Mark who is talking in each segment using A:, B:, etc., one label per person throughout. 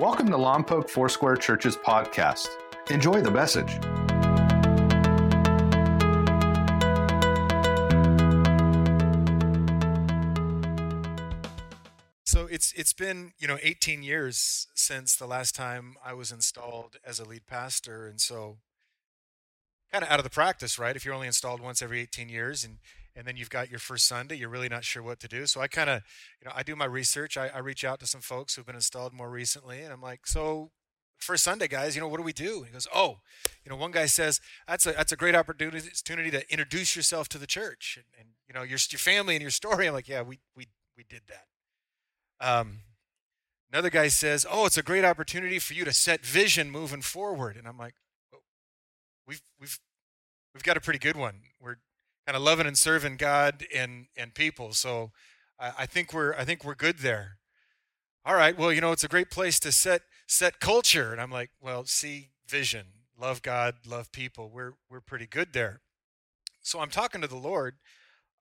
A: Welcome to Lompoc Foursquare Church's podcast. Enjoy the message.
B: So it's it's been you know 18 years since the last time I was installed as a lead pastor, and so kind of out of the practice, right? If you're only installed once every 18 years, and and then you've got your first Sunday, you're really not sure what to do. So I kind of you know I do my research. I, I reach out to some folks who've been installed more recently, and I'm like, so first Sunday, guys, you know what do we do? And he goes, oh, you know, one guy says that's a that's a great opportunity to introduce yourself to the church and, and you know your your family and your story. I'm like, yeah, we we we did that. Um, another guy says, "Oh, it's a great opportunity for you to set vision moving forward." And I'm like, "We've we've we've got a pretty good one. We're kind of loving and serving God and and people, so I, I think we're I think we're good there." All right, well, you know, it's a great place to set set culture, and I'm like, "Well, see vision, love God, love people. We're we're pretty good there." So I'm talking to the Lord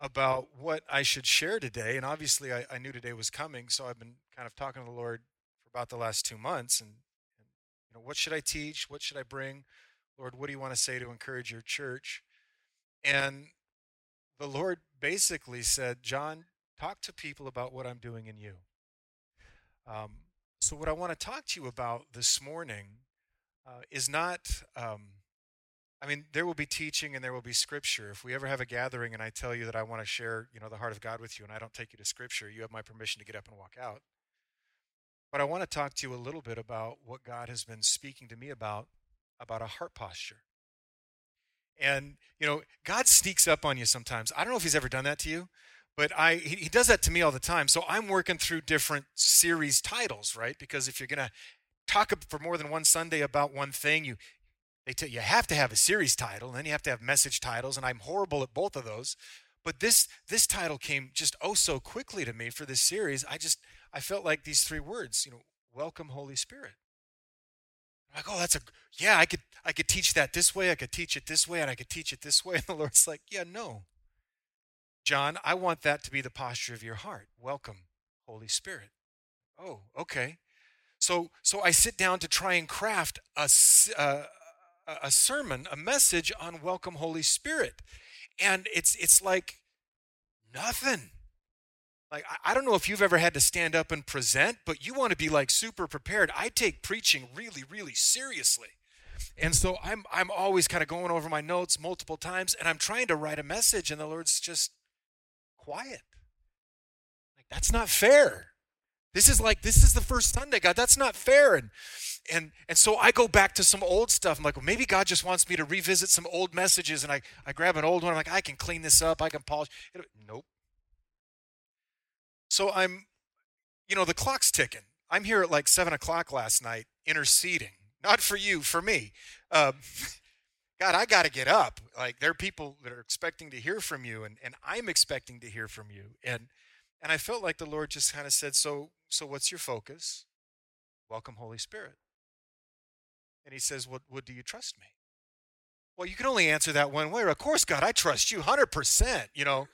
B: about what I should share today. And obviously, I, I, knew today was coming, so I've been kind of talking to the Lord for about the last two months. And, and, you know, what should I teach? What should I bring? Lord, what do you want to say to encourage your church? And the Lord basically said, John, talk to people about what I'm doing in you. Um, so, what I want to talk to you about this morning uh, is not. Um, I mean, there will be teaching and there will be scripture. If we ever have a gathering and I tell you that I want to share, you know, the heart of God with you and I don't take you to scripture, you have my permission to get up and walk out. But I want to talk to you a little bit about what God has been speaking to me about about a heart posture. And, you know, God sneaks up on you sometimes. I don't know if he's ever done that to you, but I he, he does that to me all the time. So I'm working through different series titles, right? Because if you're going to talk for more than one Sunday about one thing, you they tell you have to have a series title, and then you have to have message titles, and I'm horrible at both of those. But this this title came just oh so quickly to me for this series. I just I felt like these three words, you know, welcome Holy Spirit. Like, oh, that's a yeah, I could I could teach that this way, I could teach it this way, and I could teach it this way. And the Lord's like, yeah, no. John, I want that to be the posture of your heart. Welcome, Holy Spirit. Oh, okay. So so I sit down to try and craft a, uh, a sermon, a message on welcome Holy Spirit. And it's it's like nothing. Like I don't know if you've ever had to stand up and present, but you want to be like super prepared. I take preaching really, really seriously. And so I'm I'm always kind of going over my notes multiple times and I'm trying to write a message and the Lord's just quiet. Like that's not fair. This is like this is the first Sunday, God. That's not fair. And and and so I go back to some old stuff. I'm like, well, maybe God just wants me to revisit some old messages, and I, I grab an old one. I'm like, I can clean this up. I can polish. It. Nope. So I'm, you know, the clock's ticking. I'm here at like seven o'clock last night, interceding, not for you, for me. Um, God, I got to get up. Like there are people that are expecting to hear from you, and and I'm expecting to hear from you, and and I felt like the Lord just kind of said, so so what's your focus? Welcome, Holy Spirit. And he says, what well, do you trust me? Well, you can only answer that one way. Of course, God, I trust you 100%. You know,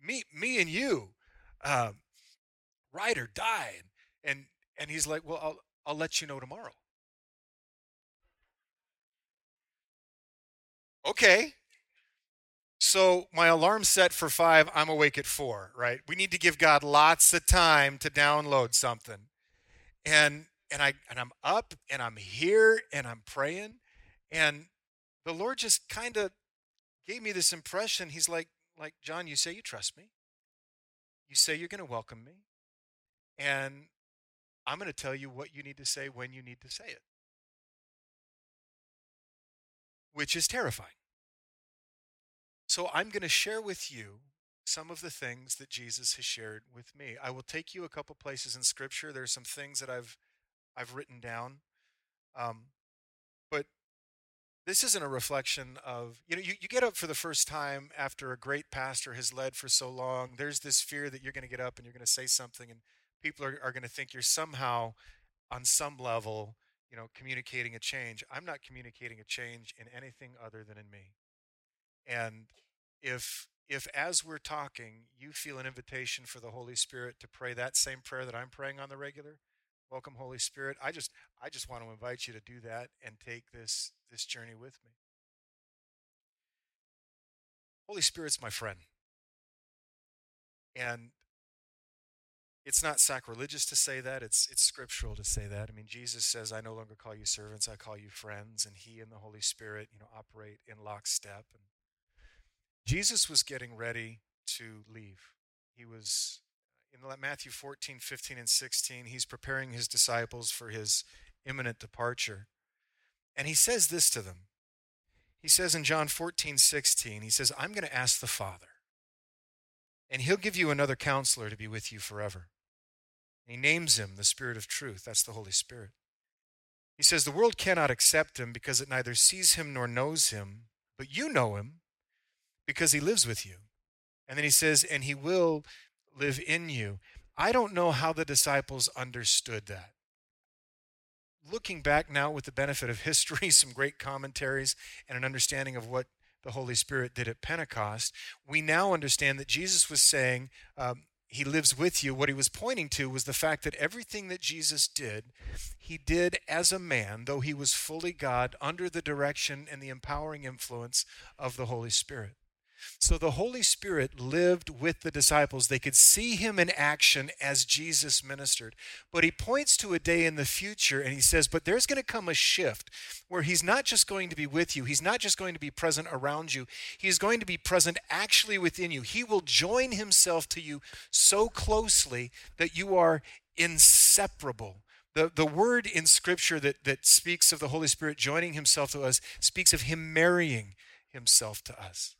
B: me, me and you, um, ride or die. And, and, he's like, well, I'll, I'll let you know tomorrow. Okay. So my alarm set for five, I'm awake at four, right? We need to give God lots of time to download something. And and I and I'm up and I'm here and I'm praying and the Lord just kind of gave me this impression. He's like like John, you say you trust me. You say you're going to welcome me. And I'm going to tell you what you need to say when you need to say it. Which is terrifying. So I'm going to share with you some of the things that Jesus has shared with me. I will take you a couple places in scripture. There's some things that I've I've written down. Um, but this isn't a reflection of, you know, you, you get up for the first time after a great pastor has led for so long. There's this fear that you're going to get up and you're going to say something, and people are, are going to think you're somehow, on some level, you know, communicating a change. I'm not communicating a change in anything other than in me. And if if as we're talking you feel an invitation for the Holy Spirit to pray that same prayer that I'm praying on the regular, Welcome, Holy Spirit. I just I just want to invite you to do that and take this this journey with me. Holy Spirit's my friend. And it's not sacrilegious to say that, it's it's scriptural to say that. I mean, Jesus says, I no longer call you servants, I call you friends, and he and the Holy Spirit, you know, operate in lockstep. And Jesus was getting ready to leave. He was in Matthew 14, 15, and 16, he's preparing his disciples for his imminent departure. And he says this to them. He says in John 14, 16, he says, I'm going to ask the Father, and he'll give you another counselor to be with you forever. He names him the Spirit of truth. That's the Holy Spirit. He says, The world cannot accept him because it neither sees him nor knows him, but you know him because he lives with you. And then he says, And he will live in you. I don't know how the disciples understood that. Looking back now with the benefit of history, some great commentaries, and an understanding of what the Holy Spirit did at Pentecost, we now understand that Jesus was saying, um, He lives with you. What he was pointing to was the fact that everything that Jesus did, he did as a man, though he was fully God, under the direction and the empowering influence of the Holy Spirit. So the Holy Spirit lived with the disciples. They could see him in action as Jesus ministered. But he points to a day in the future and he says, But there's going to come a shift where he's not just going to be with you, he's not just going to be present around you, he's going to be present actually within you. He will join himself to you so closely that you are inseparable. The, the word in Scripture that, that speaks of the Holy Spirit joining himself to us speaks of him marrying himself to us.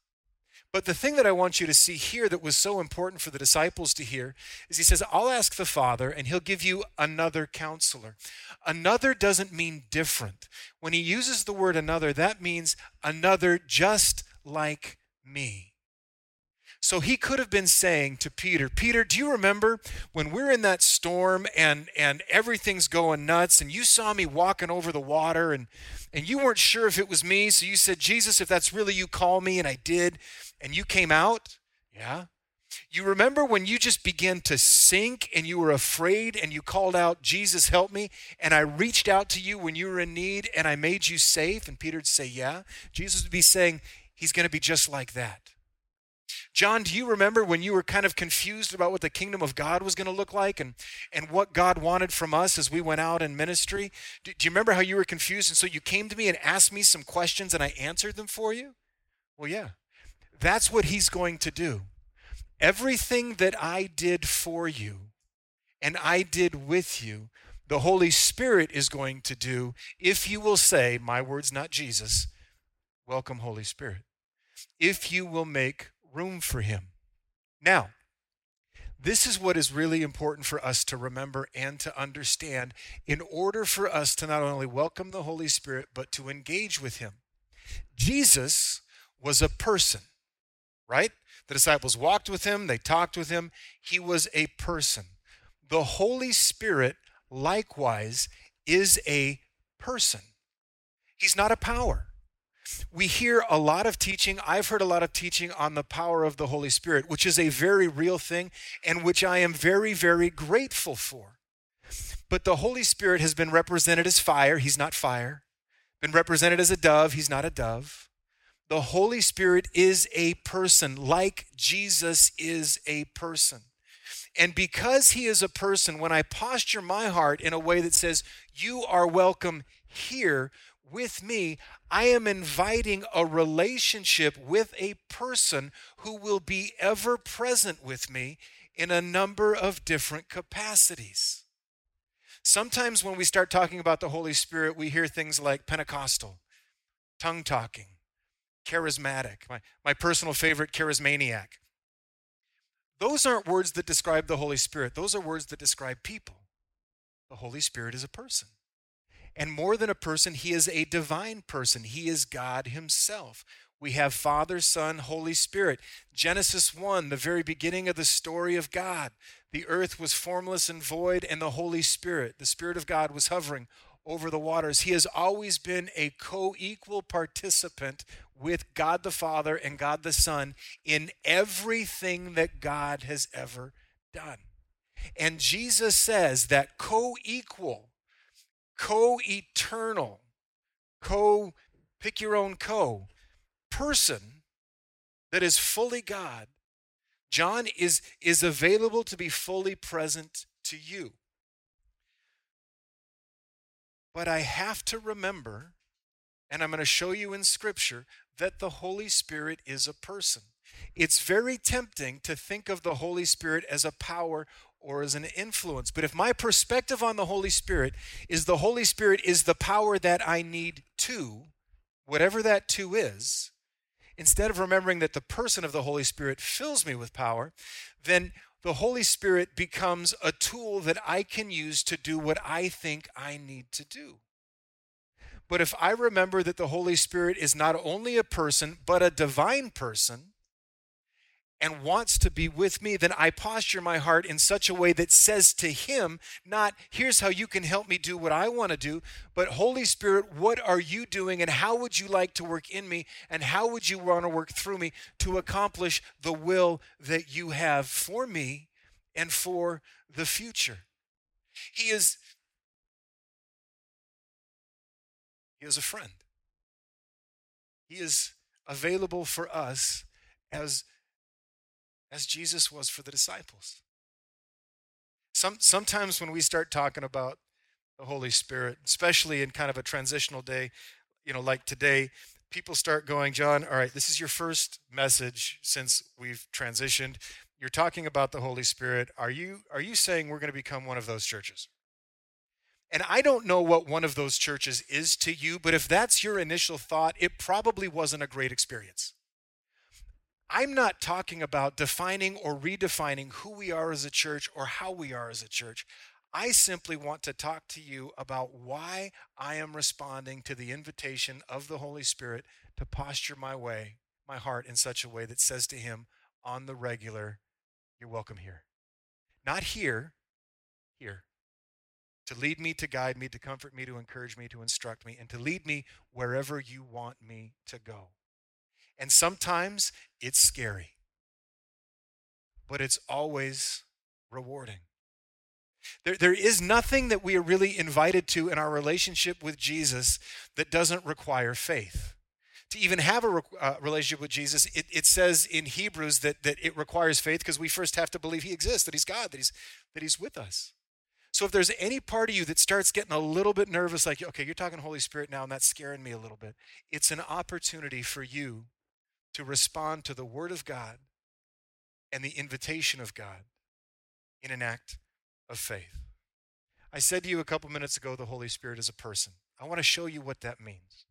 B: But the thing that I want you to see here that was so important for the disciples to hear is he says, I'll ask the Father and he'll give you another counselor. Another doesn't mean different. When he uses the word another, that means another just like me. So he could have been saying to Peter, Peter, do you remember when we're in that storm and and everything's going nuts and you saw me walking over the water and and you weren't sure if it was me, so you said, "Jesus, if that's really you, call me." And I did, and you came out? Yeah. You remember when you just began to sink and you were afraid and you called out, Jesus, help me? And I reached out to you when you were in need and I made you safe? And Peter would say, Yeah. Jesus would be saying, He's going to be just like that. John, do you remember when you were kind of confused about what the kingdom of God was going to look like and, and what God wanted from us as we went out in ministry? Do, do you remember how you were confused? And so you came to me and asked me some questions and I answered them for you? Well, yeah. That's what he's going to do. Everything that I did for you and I did with you, the Holy Spirit is going to do if you will say, My words, not Jesus, welcome, Holy Spirit. If you will make room for him. Now, this is what is really important for us to remember and to understand in order for us to not only welcome the Holy Spirit, but to engage with him. Jesus was a person, right? The disciples walked with him, they talked with him. He was a person. The Holy Spirit, likewise, is a person. He's not a power we hear a lot of teaching. I've heard a lot of teaching on the power of the Holy Spirit, which is a very real thing and which I am very, very grateful for. But the Holy Spirit has been represented as fire. He's not fire. Been represented as a dove. He's not a dove. The Holy Spirit is a person, like Jesus is a person. And because he is a person, when I posture my heart in a way that says, You are welcome here, with me, I am inviting a relationship with a person who will be ever present with me in a number of different capacities. Sometimes when we start talking about the Holy Spirit, we hear things like Pentecostal, tongue talking, charismatic, my, my personal favorite, charismaniac. Those aren't words that describe the Holy Spirit, those are words that describe people. The Holy Spirit is a person. And more than a person, he is a divine person. He is God himself. We have Father, Son, Holy Spirit. Genesis 1, the very beginning of the story of God. The earth was formless and void, and the Holy Spirit, the Spirit of God, was hovering over the waters. He has always been a co equal participant with God the Father and God the Son in everything that God has ever done. And Jesus says that co equal, co eternal, co pick your own co person that is fully God, John is, is available to be fully present to you. But I have to remember, and I'm going to show you in Scripture, that the Holy Spirit is a person. It's very tempting to think of the Holy Spirit as a power or as an influence. But if my perspective on the Holy Spirit is the Holy Spirit is the power that I need to, whatever that to is, instead of remembering that the person of the Holy Spirit fills me with power, then the Holy Spirit becomes a tool that I can use to do what I think I need to do. But if I remember that the Holy Spirit is not only a person, but a divine person, and wants to be with me, then I posture my heart in such a way that says to Him, not, here's how you can help me do what I want to do, but Holy Spirit, what are you doing and how would you like to work in me and how would you want to work through me to accomplish the will that you have for me and for the future? He is. He is a friend. He is available for us as as Jesus was for the disciples. Some, sometimes when we start talking about the Holy Spirit, especially in kind of a transitional day, you know, like today, people start going, John, all right, this is your first message since we've transitioned. You're talking about the Holy Spirit. Are you are you saying we're going to become one of those churches? And I don't know what one of those churches is to you, but if that's your initial thought, it probably wasn't a great experience. I'm not talking about defining or redefining who we are as a church or how we are as a church. I simply want to talk to you about why I am responding to the invitation of the Holy Spirit to posture my way, my heart in such a way that says to him on the regular, You're welcome here. Not here, here. To lead me, to guide me, to comfort me, to encourage me, to instruct me, and to lead me wherever you want me to go. And sometimes it's scary, but it's always rewarding. There, there is nothing that we are really invited to in our relationship with Jesus that doesn't require faith. To even have a re- uh, relationship with Jesus, it, it says in Hebrews that, that it requires faith because we first have to believe He exists, that He's God, that He's, that he's with us. So if there's any part of you that starts getting a little bit nervous, like, okay, you're talking Holy Spirit now, and that's scaring me a little bit, it's an opportunity for you to respond to the Word of God and the invitation of God in an act of faith. I said to you a couple minutes ago the Holy Spirit is a person. I want to show you what that means,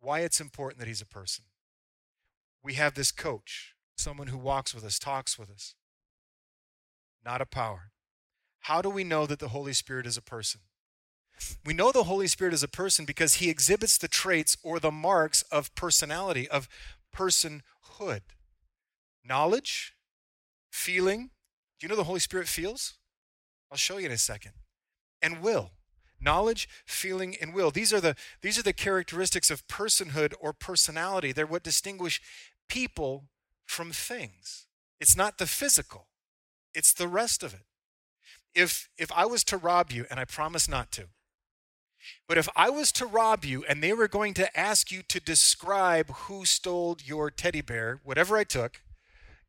B: why it's important that He's a person. We have this coach, someone who walks with us, talks with us, not a power. How do we know that the Holy Spirit is a person? We know the Holy Spirit is a person because he exhibits the traits or the marks of personality, of personhood. Knowledge, feeling. Do you know the Holy Spirit feels? I'll show you in a second. And will. Knowledge, feeling, and will. These are the these are the characteristics of personhood or personality. They're what distinguish people from things. It's not the physical. It's the rest of it. If if I was to rob you, and I promise not to, but if I was to rob you and they were going to ask you to describe who stole your teddy bear, whatever I took,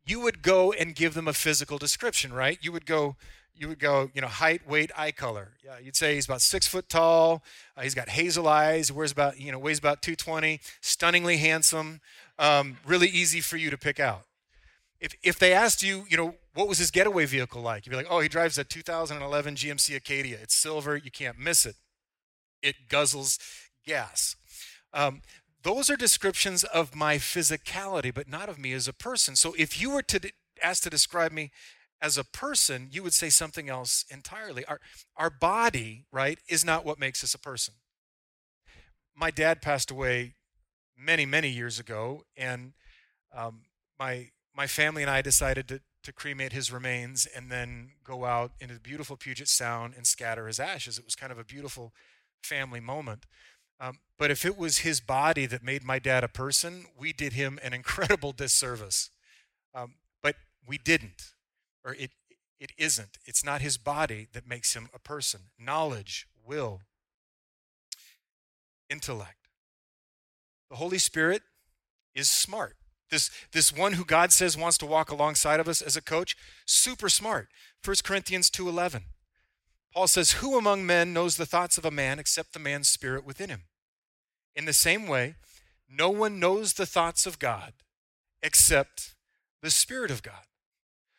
B: you would go and give them a physical description, right? You would go, you would go, you know, height, weight, eye color. Yeah, you'd say he's about six foot tall. Uh, he's got hazel eyes. Wears about, you know, weighs about 220. Stunningly handsome. Um, really easy for you to pick out. If if they asked you, you know, what was his getaway vehicle like? You'd be like, oh, he drives a 2011 GMC Acadia. It's silver. You can't miss it it guzzles gas. Um, those are descriptions of my physicality, but not of me as a person. So if you were to ask to describe me as a person, you would say something else entirely. Our, our body, right, is not what makes us a person. My dad passed away many, many years ago, and um, my my family and I decided to, to cremate his remains and then go out into the beautiful Puget Sound and scatter his ashes. It was kind of a beautiful family moment. Um, but if it was his body that made my dad a person, we did him an incredible disservice. Um, but we didn't, or it It isn't. It's not his body that makes him a person. Knowledge, will, intellect. The Holy Spirit is smart. This, this one who God says wants to walk alongside of us as a coach, super smart. 1 Corinthians 2:11. Paul says, "Who among men knows the thoughts of a man except the man's spirit within him?" In the same way, no one knows the thoughts of God except the spirit of God.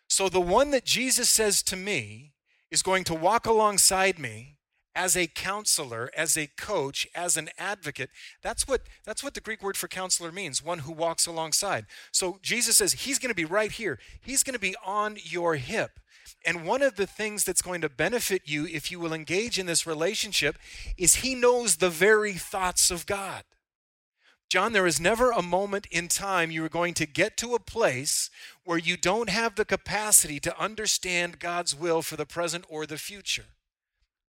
B: So the one that Jesus says to me is going to walk alongside me as a counselor, as a coach, as an advocate. That's what that's what the Greek word for counselor means, one who walks alongside. So Jesus says he's going to be right here. He's going to be on your hip. And one of the things that's going to benefit you if you will engage in this relationship is he knows the very thoughts of God. John, there is never a moment in time you are going to get to a place where you don't have the capacity to understand God's will for the present or the future.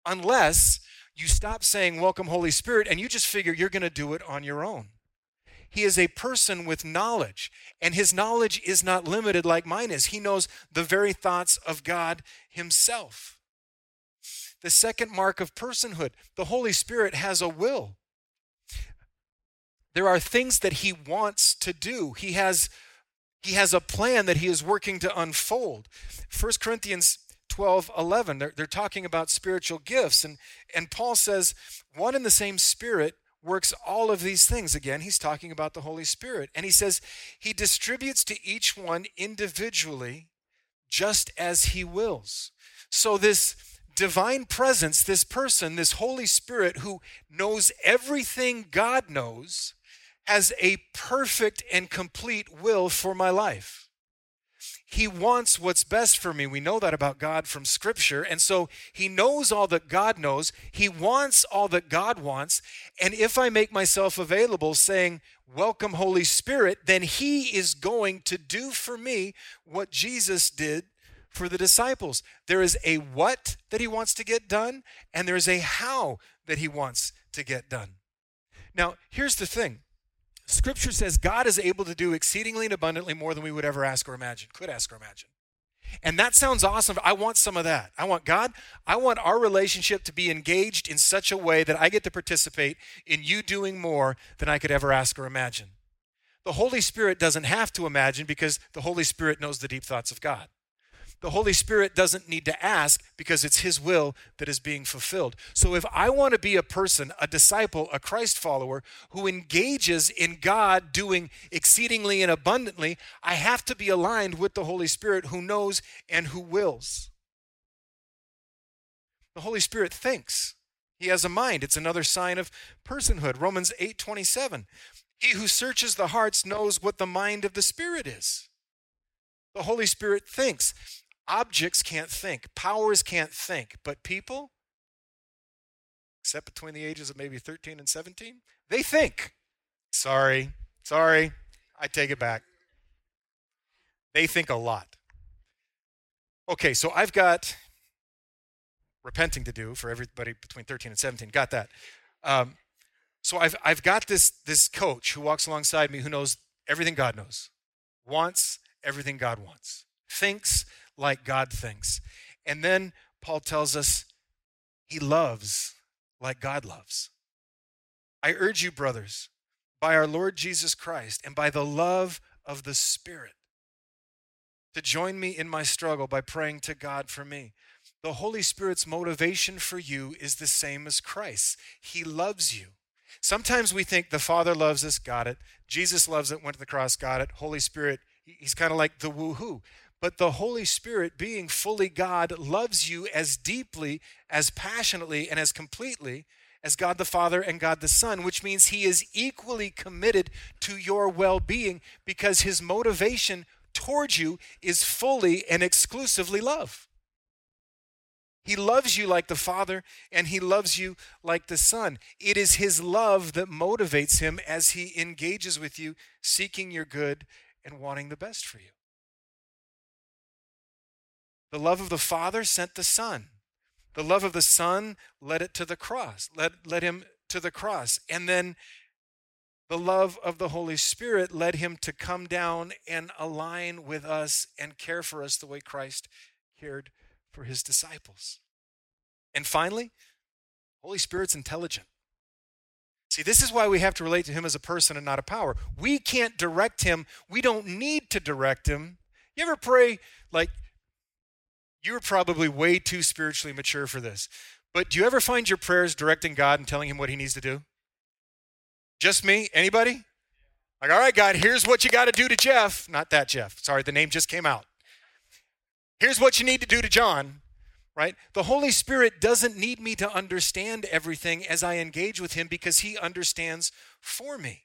B: Unless you stop saying, Welcome, Holy Spirit, and you just figure you're going to do it on your own. He is a person with knowledge, and his knowledge is not limited like mine is. He knows the very thoughts of God himself. The second mark of personhood the Holy Spirit has a will. There are things that he wants to do. He has he has a plan that he is working to unfold. 1 Corinthians 12 11 they're, they're talking about spiritual gifts and and paul says one and the same spirit works all of these things. Again he's talking about the holy spirit. And he says he distributes to each one individually just as he wills. So this divine presence this person this holy spirit who knows everything god knows has a perfect and complete will for my life he wants what's best for me. We know that about God from Scripture. And so He knows all that God knows. He wants all that God wants. And if I make myself available saying, Welcome, Holy Spirit, then He is going to do for me what Jesus did for the disciples. There is a what that He wants to get done, and there is a how that He wants to get done. Now, here's the thing Scripture says God is able to do exceedingly and abundantly more than we would ever ask or imagine, could ask or imagine. And that sounds awesome. I want some of that. I want God, I want our relationship to be engaged in such a way that I get to participate in you doing more than I could ever ask or imagine. The Holy Spirit doesn't have to imagine because the Holy Spirit knows the deep thoughts of God. The Holy Spirit doesn't need to ask because it's His will that is being fulfilled. So if I want to be a person, a disciple, a Christ follower who engages in God doing exceedingly and abundantly, I have to be aligned with the Holy Spirit who knows and who wills. The Holy Spirit thinks. He has a mind. It's another sign of personhood. Romans 8:27. He who searches the hearts knows what the mind of the Spirit is. The Holy Spirit thinks. Objects can't think, powers can't think, but people, except between the ages of maybe 13 and 17, they think. Sorry, sorry, I take it back. They think a lot. Okay, so I've got repenting to do for everybody between 13 and 17. Got that. Um, so I've, I've got this, this coach who walks alongside me who knows everything God knows, wants everything God wants, thinks like God thinks. And then Paul tells us he loves like God loves. I urge you, brothers, by our Lord Jesus Christ and by the love of the Spirit, to join me in my struggle by praying to God for me. The Holy Spirit's motivation for you is the same as Christ's. He loves you. Sometimes we think the Father loves us, got it. Jesus loves it, went to the cross, got it. Holy Spirit, he's kind of like the woohoo. But the Holy Spirit, being fully God, loves you as deeply, as passionately, and as completely as God the Father and God the Son, which means He is equally committed to your well being because His motivation towards you is fully and exclusively love. He loves you like the Father and He loves you like the Son. It is His love that motivates Him as He engages with you, seeking your good and wanting the best for you. The love of the Father sent the Son. The love of the Son led it to the cross, led, led him to the cross. And then the love of the Holy Spirit led him to come down and align with us and care for us the way Christ cared for his disciples. And finally, Holy Spirit's intelligent. See, this is why we have to relate to him as a person and not a power. We can't direct him. We don't need to direct him. You ever pray like you're probably way too spiritually mature for this. But do you ever find your prayers directing God and telling him what he needs to do? Just me? Anybody? Like, all right, God, here's what you got to do to Jeff. Not that Jeff. Sorry, the name just came out. Here's what you need to do to John, right? The Holy Spirit doesn't need me to understand everything as I engage with him because he understands for me.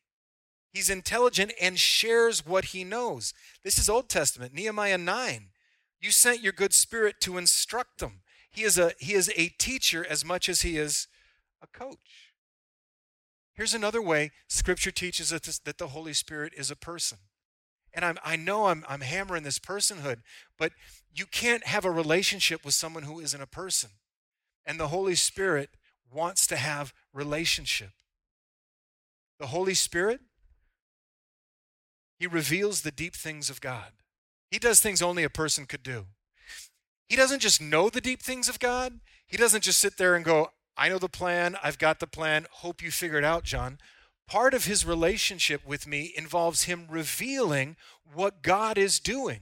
B: He's intelligent and shares what he knows. This is Old Testament, Nehemiah 9. You sent your good spirit to instruct them. He is a he is a teacher as much as he is a coach. Here's another way scripture teaches us that the Holy Spirit is a person. And I'm, I know I'm, I'm hammering this personhood, but you can't have a relationship with someone who isn't a person. And the Holy Spirit wants to have relationship. The Holy Spirit, He reveals the deep things of God. He does things only a person could do. He doesn't just know the deep things of God. He doesn't just sit there and go, I know the plan, I've got the plan, hope you figure it out, John. Part of his relationship with me involves him revealing what God is doing.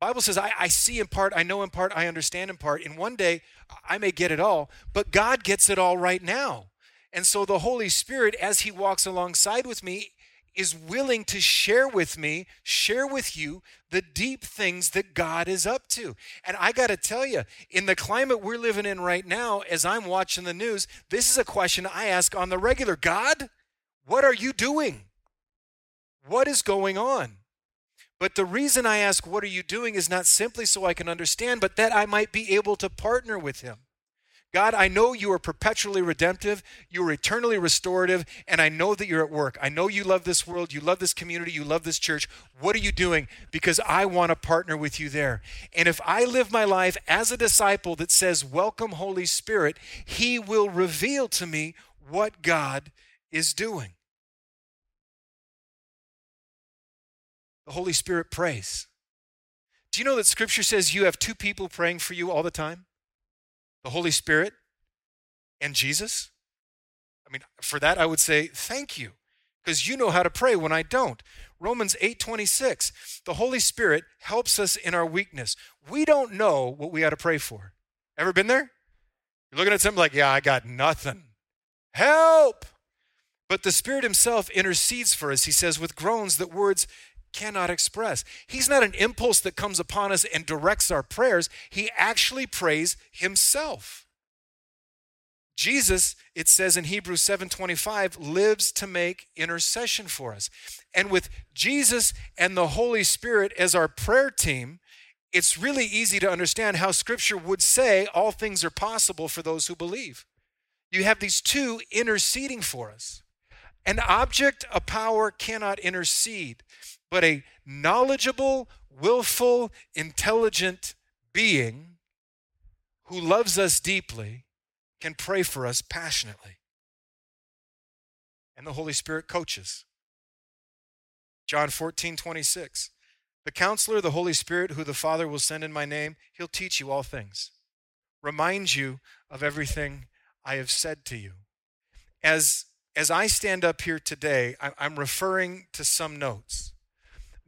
B: Bible says, I, I see in part, I know in part, I understand in part. In one day, I may get it all, but God gets it all right now. And so the Holy Spirit, as He walks alongside with me, is willing to share with me, share with you the deep things that God is up to. And I got to tell you, in the climate we're living in right now, as I'm watching the news, this is a question I ask on the regular God, what are you doing? What is going on? But the reason I ask, what are you doing, is not simply so I can understand, but that I might be able to partner with Him. God, I know you are perpetually redemptive, you are eternally restorative, and I know that you're at work. I know you love this world, you love this community, you love this church. What are you doing? Because I want to partner with you there. And if I live my life as a disciple that says, Welcome, Holy Spirit, He will reveal to me what God is doing. The Holy Spirit prays. Do you know that Scripture says you have two people praying for you all the time? The Holy Spirit, and Jesus? I mean, for that I would say thank you because you know how to pray when I don't. Romans 8:26. The Holy Spirit helps us in our weakness. We don't know what we ought to pray for. Ever been there? You're looking at something like, "Yeah, I got nothing." Help! But the Spirit himself intercedes for us. He says with groans that words cannot express. He's not an impulse that comes upon us and directs our prayers. He actually prays himself. Jesus, it says in Hebrews 7:25, lives to make intercession for us. And with Jesus and the Holy Spirit as our prayer team, it's really easy to understand how scripture would say all things are possible for those who believe. You have these two interceding for us. An object of power cannot intercede but a knowledgeable, willful, intelligent being who loves us deeply can pray for us passionately. And the Holy Spirit coaches. John 14, 26. The counselor, the Holy Spirit, who the Father will send in my name, he'll teach you all things, remind you of everything I have said to you. As, as I stand up here today, I'm referring to some notes.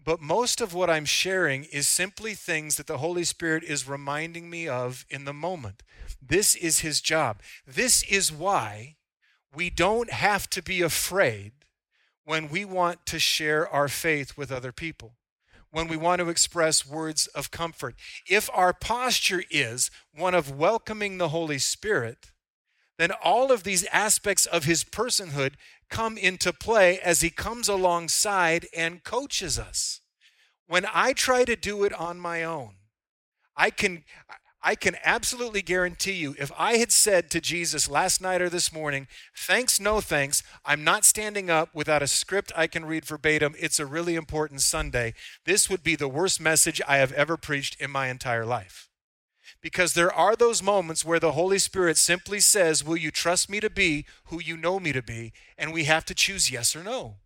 B: But most of what I'm sharing is simply things that the Holy Spirit is reminding me of in the moment. This is His job. This is why we don't have to be afraid when we want to share our faith with other people, when we want to express words of comfort. If our posture is one of welcoming the Holy Spirit, then all of these aspects of his personhood come into play as he comes alongside and coaches us. When I try to do it on my own, I can I can absolutely guarantee you if I had said to Jesus last night or this morning, thanks, no thanks, I'm not standing up without a script I can read verbatim, it's a really important Sunday, this would be the worst message I have ever preached in my entire life. Because there are those moments where the Holy Spirit simply says, Will you trust me to be who you know me to be? And we have to choose yes or no.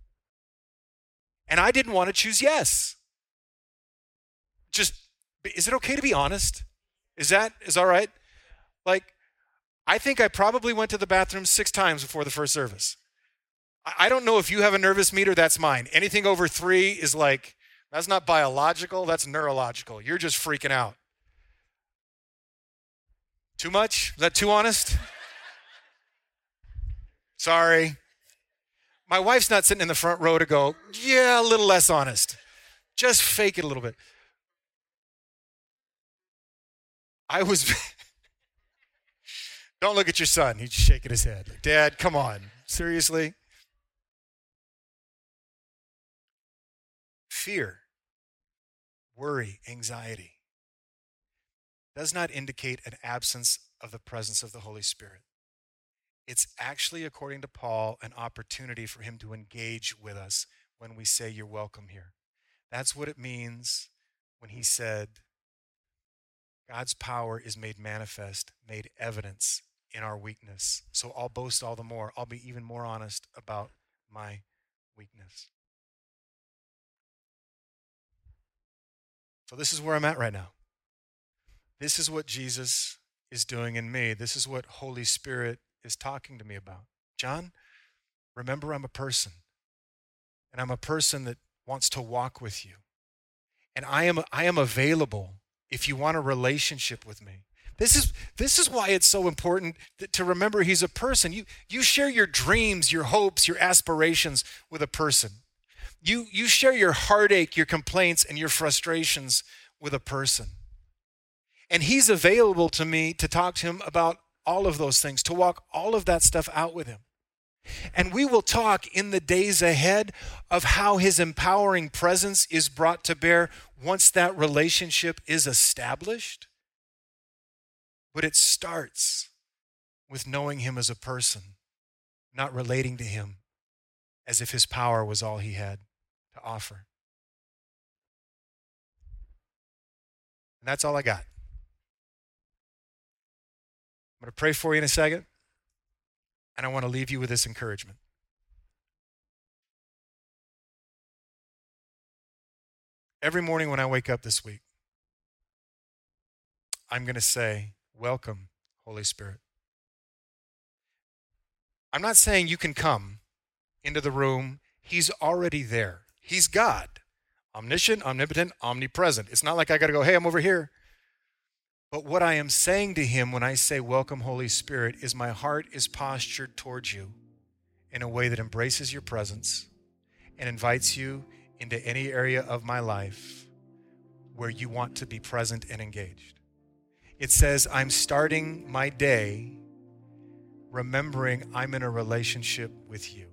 B: And I didn't want to choose yes. Just Is it okay to be honest? Is that is all right? Like, I think I probably went to the bathroom six times before the first service. I don't know if you have a nervous meter, that's mine. Anything over three is like, that's not biological, that's neurological. You're just freaking out. Too much? Is that too honest? Sorry. My wife's not sitting in the front row to go, yeah, a little less honest. Just fake it a little bit. I was. Don't look at your son. He's shaking his head. Like, Dad, come on. Seriously? Fear, worry, anxiety does not indicate an absence of the presence of the Holy Spirit. It's actually, according to Paul, an opportunity for him to engage with us when we say, You're welcome here. That's what it means when he said, God's power is made manifest, made evidence in our weakness. So I'll boast all the more. I'll be even more honest about my weakness. So this is where I'm at right now. This is what Jesus is doing in me. This is what Holy Spirit is talking to me about. John, remember I'm a person. And I'm a person that wants to walk with you. And I am I am available if you want a relationship with me. This is this is why it's so important to remember he's a person. You you share your dreams, your hopes, your aspirations with a person. You you share your heartache, your complaints and your frustrations with a person. And he's available to me to talk to him about all of those things, to walk all of that stuff out with him. And we will talk in the days ahead of how his empowering presence is brought to bear once that relationship is established. But it starts with knowing him as a person, not relating to him as if his power was all he had to offer. And that's all I got. I'm going to pray for you in a second, and I want to leave you with this encouragement. Every morning when I wake up this week, I'm going to say, Welcome, Holy Spirit. I'm not saying you can come into the room, He's already there. He's God, omniscient, omnipotent, omnipresent. It's not like I got to go, Hey, I'm over here. But what I am saying to him when I say, Welcome, Holy Spirit, is my heart is postured towards you in a way that embraces your presence and invites you into any area of my life where you want to be present and engaged. It says, I'm starting my day remembering I'm in a relationship with you.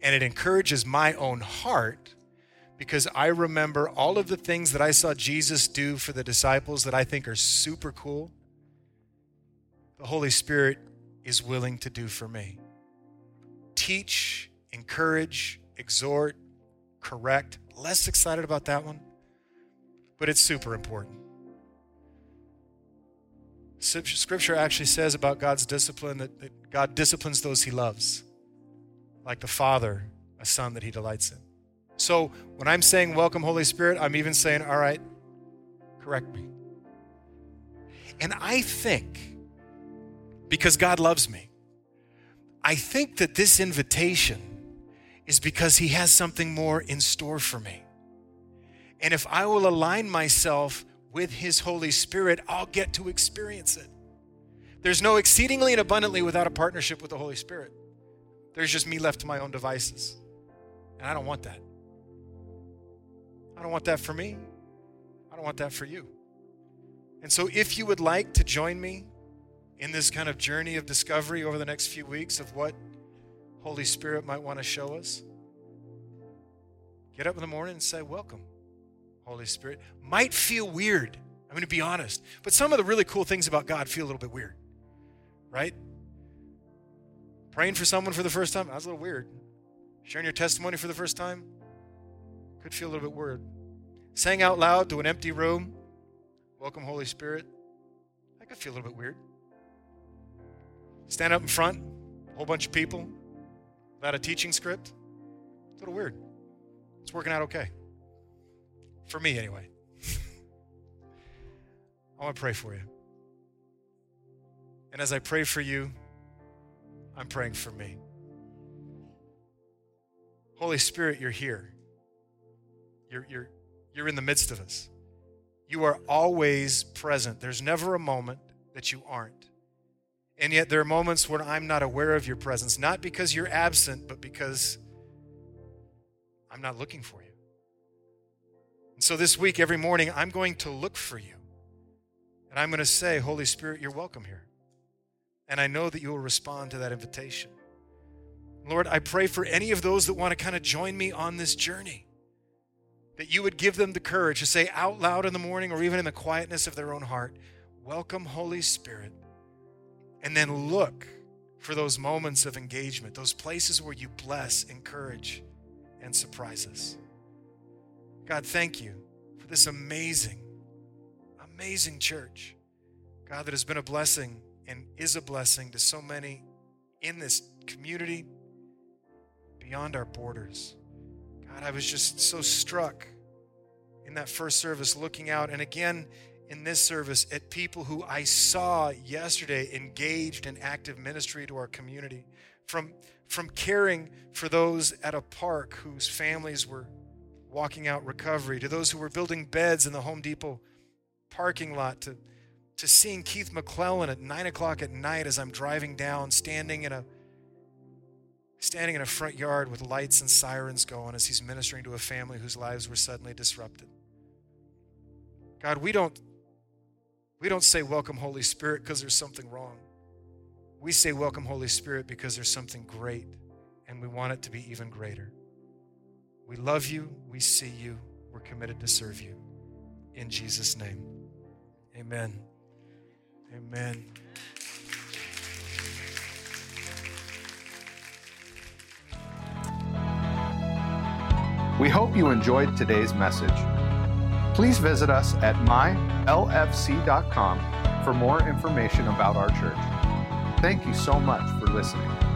B: And it encourages my own heart because I remember all of the things that I saw Jesus do for the disciples that I think are super cool. The Holy Spirit is willing to do for me. Teach, encourage, exhort, correct. Less excited about that one, but it's super important. Scripture actually says about God's discipline that, that God disciplines those he loves, like the Father, a son that he delights in. So when I'm saying, Welcome, Holy Spirit, I'm even saying, All right, correct me. And I think, because God loves me, I think that this invitation is because He has something more in store for me. And if I will align myself with His Holy Spirit, I'll get to experience it. There's no exceedingly and abundantly without a partnership with the Holy Spirit. There's just me left to my own devices. And I don't want that. I don't want that for me. I don't want that for you. And so, if you would like to join me in this kind of journey of discovery over the next few weeks of what Holy Spirit might want to show us, get up in the morning and say, Welcome, Holy Spirit. Might feel weird. I'm going to be honest. But some of the really cool things about God feel a little bit weird, right? Praying for someone for the first time, that's a little weird. Sharing your testimony for the first time, could feel a little bit weird. Saying out loud to an empty room, Welcome, Holy Spirit, I could feel a little bit weird. Stand up in front, a whole bunch of people, without a teaching script, it's a little weird. It's working out okay. For me, anyway. I want to pray for you. And as I pray for you, I'm praying for me. Holy Spirit, you're here. You're, you're, you're in the midst of us. You are always present. There's never a moment that you aren't. And yet, there are moments when I'm not aware of your presence, not because you're absent, but because I'm not looking for you. And so, this week, every morning, I'm going to look for you. And I'm going to say, Holy Spirit, you're welcome here. And I know that you will respond to that invitation. Lord, I pray for any of those that want to kind of join me on this journey, that you would give them the courage to say out loud in the morning or even in the quietness of their own heart, Welcome, Holy Spirit. And then look for those moments of engagement, those places where you bless, encourage, and surprise us. God, thank you for this amazing, amazing church. God, that has been a blessing and is a blessing to so many in this community beyond our borders. God, I was just so struck in that first service looking out and again in this service at people who I saw yesterday engaged in active ministry to our community. From, from caring for those at a park whose families were walking out recovery, to those who were building beds in the Home Depot parking lot, to, to seeing Keith McClellan at nine o'clock at night as I'm driving down, standing in a standing in a front yard with lights and sirens going as he's ministering to a family whose lives were suddenly disrupted. God, we don't we don't say, Welcome, Holy Spirit, because there's something wrong. We say, Welcome, Holy Spirit, because there's something great, and we want it to be even greater. We love you. We see you. We're committed to serve you. In Jesus' name, amen. Amen.
A: We hope you enjoyed today's message. Please visit us at mylfc.com for more information about our church. Thank you so much for listening.